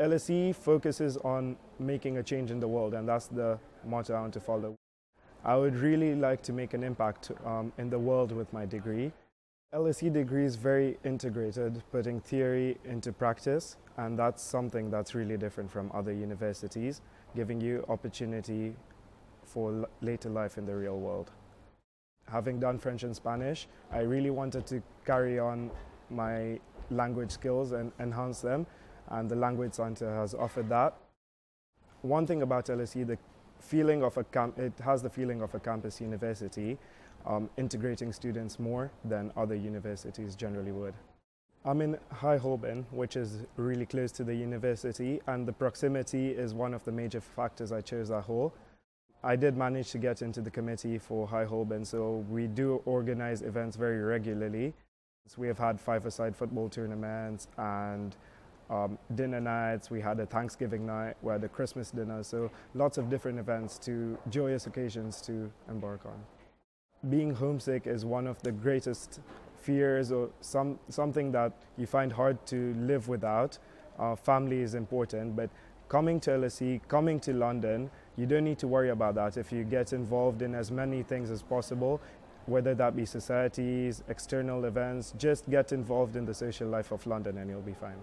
LSE focuses on making a change in the world, and that's the motto I want to follow. I would really like to make an impact um, in the world with my degree. LSE degree is very integrated, putting theory into practice, and that's something that's really different from other universities, giving you opportunity for later life in the real world. Having done French and Spanish, I really wanted to carry on my language skills and enhance them, and the Language Center has offered that. One thing about LSE, the feeling of a camp, it has the feeling of a campus university, um, integrating students more than other universities generally would. I'm in High Holborn, which is really close to the university, and the proximity is one of the major factors I chose that hall. I did manage to get into the committee for High Holborn, so we do organize events very regularly. So we have had five-a-side football tournaments and um, dinner nights. We had a Thanksgiving night, we had a Christmas dinner. So lots of different events to joyous occasions to embark on. Being homesick is one of the greatest fears or some, something that you find hard to live without. Uh, family is important, but coming to LSE, coming to London, you don't need to worry about that. If you get involved in as many things as possible, whether that be societies, external events, just get involved in the social life of London and you'll be fine.